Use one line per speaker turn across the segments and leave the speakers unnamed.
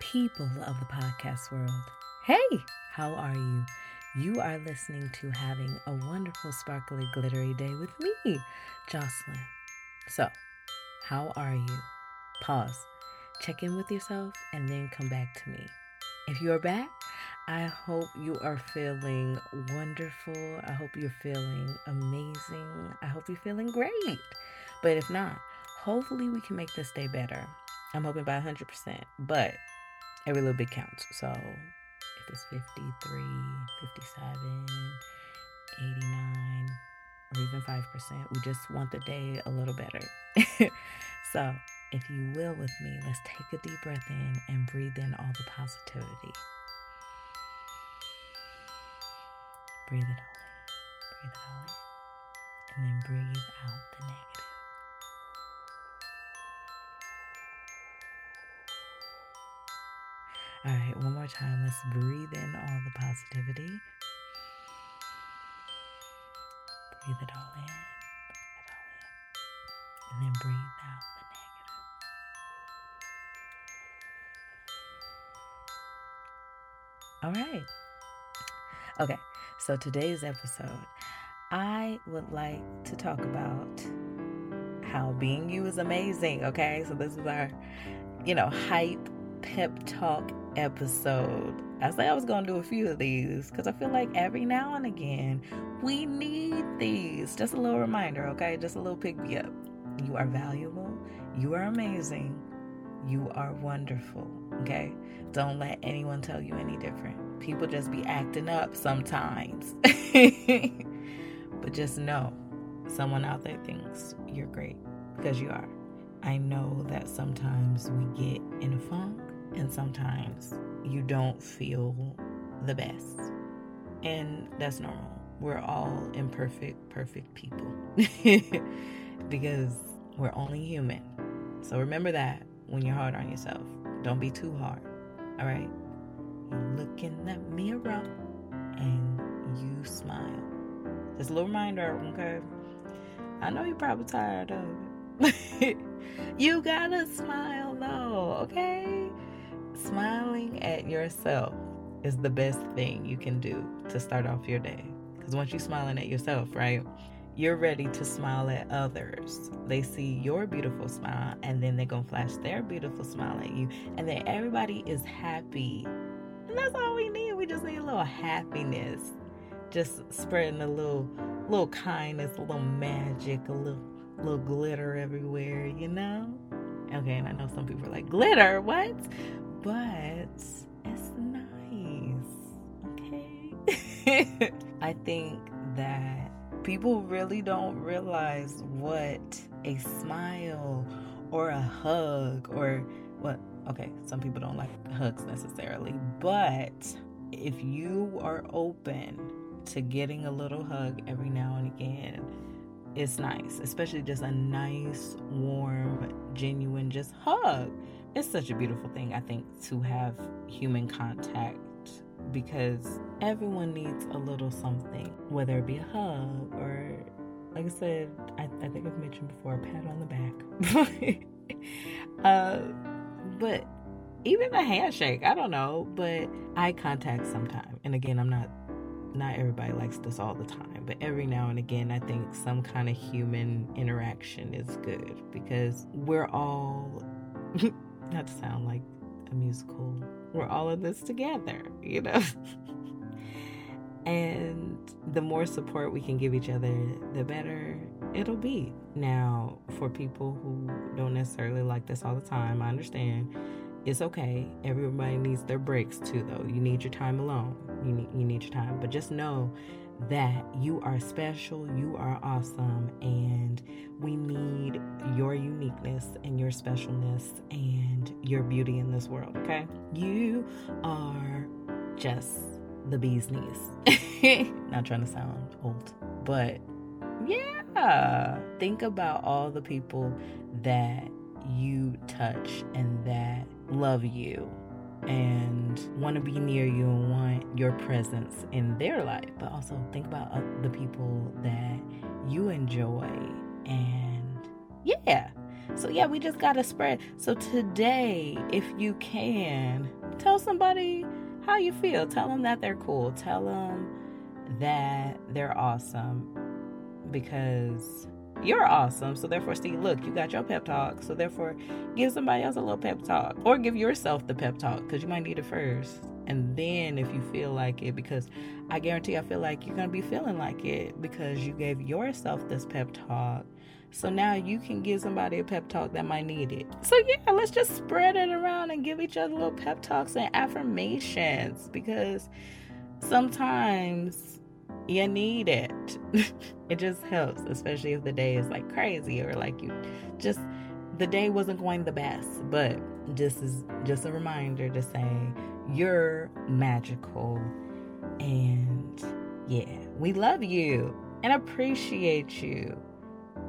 people of the podcast world. Hey, how are you? You are listening to Having a Wonderful, Sparkly, Glittery Day with me, Jocelyn. So, how are you? Pause, check in with yourself, and then come back to me. If you are back, I hope you are feeling wonderful. I hope you're feeling amazing. I hope you're feeling great. But if not, hopefully we can make this day better. I'm hoping by 100%, but every little bit counts. So if it's 53, 57, 89, or even 5%, we just want the day a little better. so if you will with me, let's take a deep breath in and breathe in all the positivity. Breathe it all in. Breathe it all in. And then breathe out the negative. Time. Let's breathe in all the positivity. Breathe it all in. Breathe it all in. And then breathe out the negative. All right. Okay, so today's episode, I would like to talk about how being you is amazing. Okay, so this is our, you know, hype pep talk episode. I said I was going to do a few of these because I feel like every now and again we need these. Just a little reminder, okay? Just a little pick me up. You are valuable. You are amazing. You are wonderful, okay? Don't let anyone tell you any different. People just be acting up sometimes. but just know someone out there thinks you're great because you are. I know that sometimes we get in a funk and sometimes you don't feel the best. And that's normal. We're all imperfect, perfect people because we're only human. So remember that when you're hard on yourself. Don't be too hard. All right? You look in that mirror and you smile. Just a little reminder, okay? I know you're probably tired of it. you gotta smile though, okay? Smiling at yourself is the best thing you can do to start off your day. Because once you're smiling at yourself, right, you're ready to smile at others. They see your beautiful smile and then they're going to flash their beautiful smile at you. And then everybody is happy. And that's all we need. We just need a little happiness. Just spreading a little little kindness, a little magic, a little little glitter everywhere, you know? Okay, and I know some people are like, glitter, what? But it's nice. Okay. I think that people really don't realize what a smile or a hug or what okay, some people don't like hugs necessarily, but if you are open to getting a little hug every now and again, it's nice, especially just a nice, warm, genuine just hug it's such a beautiful thing, I think, to have human contact because everyone needs a little something, whether it be a hug or, like I said, I, I think I've mentioned before, a pat on the back. uh, but even a handshake, I don't know, but eye contact sometimes. And again, I'm not not everybody likes this all the time, but every now and again, I think some kind of human interaction is good because we're all not to sound like a musical. We're all in this together, you know? and the more support we can give each other, the better it'll be. Now, for people who don't necessarily like this all the time, I understand. It's okay. Everybody needs their breaks too, though. You need your time alone. You need, you need your time. But just know that you are special, you are awesome, and we need your uniqueness and your specialness and your beauty in this world, okay? You are just the bee's knees. Not trying to sound old, but yeah, think about all the people that you touch and that love you and want to be near you and want your presence in their life. But also think about the people that you enjoy and yeah. So, yeah, we just got to spread. So, today, if you can, tell somebody how you feel. Tell them that they're cool. Tell them that they're awesome because you're awesome. So therefore, see, look, you got your pep talk. So therefore, give somebody else a little pep talk or give yourself the pep talk because you might need it first. And then if you feel like it, because I guarantee I feel like you're going to be feeling like it because you gave yourself this pep talk. So now you can give somebody a pep talk that might need it. So yeah, let's just spread it around and give each other little pep talks and affirmations because sometimes you need it. it just helps, especially if the day is like crazy or like you just the day wasn't going the best. But this is just a reminder to say you're magical and yeah, we love you and appreciate you.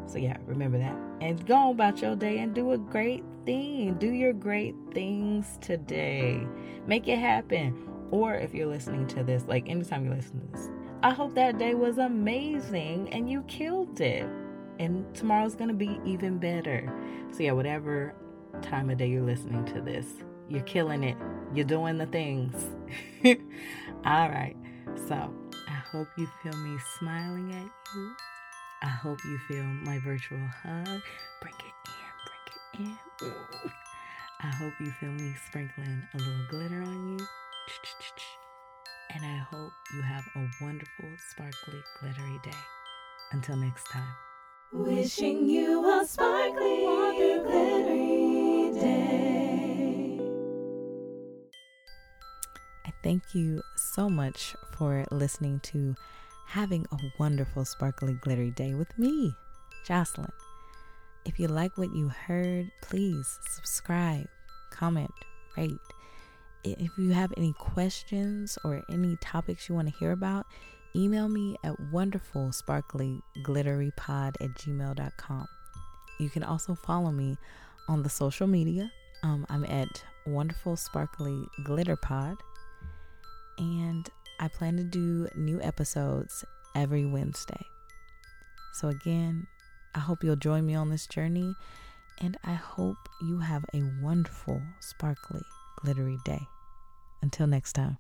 So yeah, remember that. And go about your day and do a great thing. Do your great things today. Make it happen. Or if you're listening to this, like anytime you listen to this, I hope that day was amazing and you killed it. And tomorrow's going to be even better. So, yeah, whatever time of day you're listening to this, you're killing it. You're doing the things. All right. So, I hope you feel me smiling at you. I hope you feel my virtual hug. Bring it in, bring it in. I hope you feel me sprinkling a little glitter on you. And I hope you have a wonderful, sparkly, glittery day. Until next time.
Wishing you a sparkly, glittery day.
I thank you so much for listening to Having a Wonderful, Sparkly, Glittery Day with me, Jocelyn. If you like what you heard, please subscribe, comment, rate if you have any questions or any topics you want to hear about, email me at wonderfulsparklyglitterypod at gmail.com. You can also follow me on the social media. Um, I'm at Wonderful Sparkly Glitter Pod. And I plan to do new episodes every Wednesday. So, again, I hope you'll join me on this journey. And I hope you have a wonderful, sparkly, glittery day. Until next time.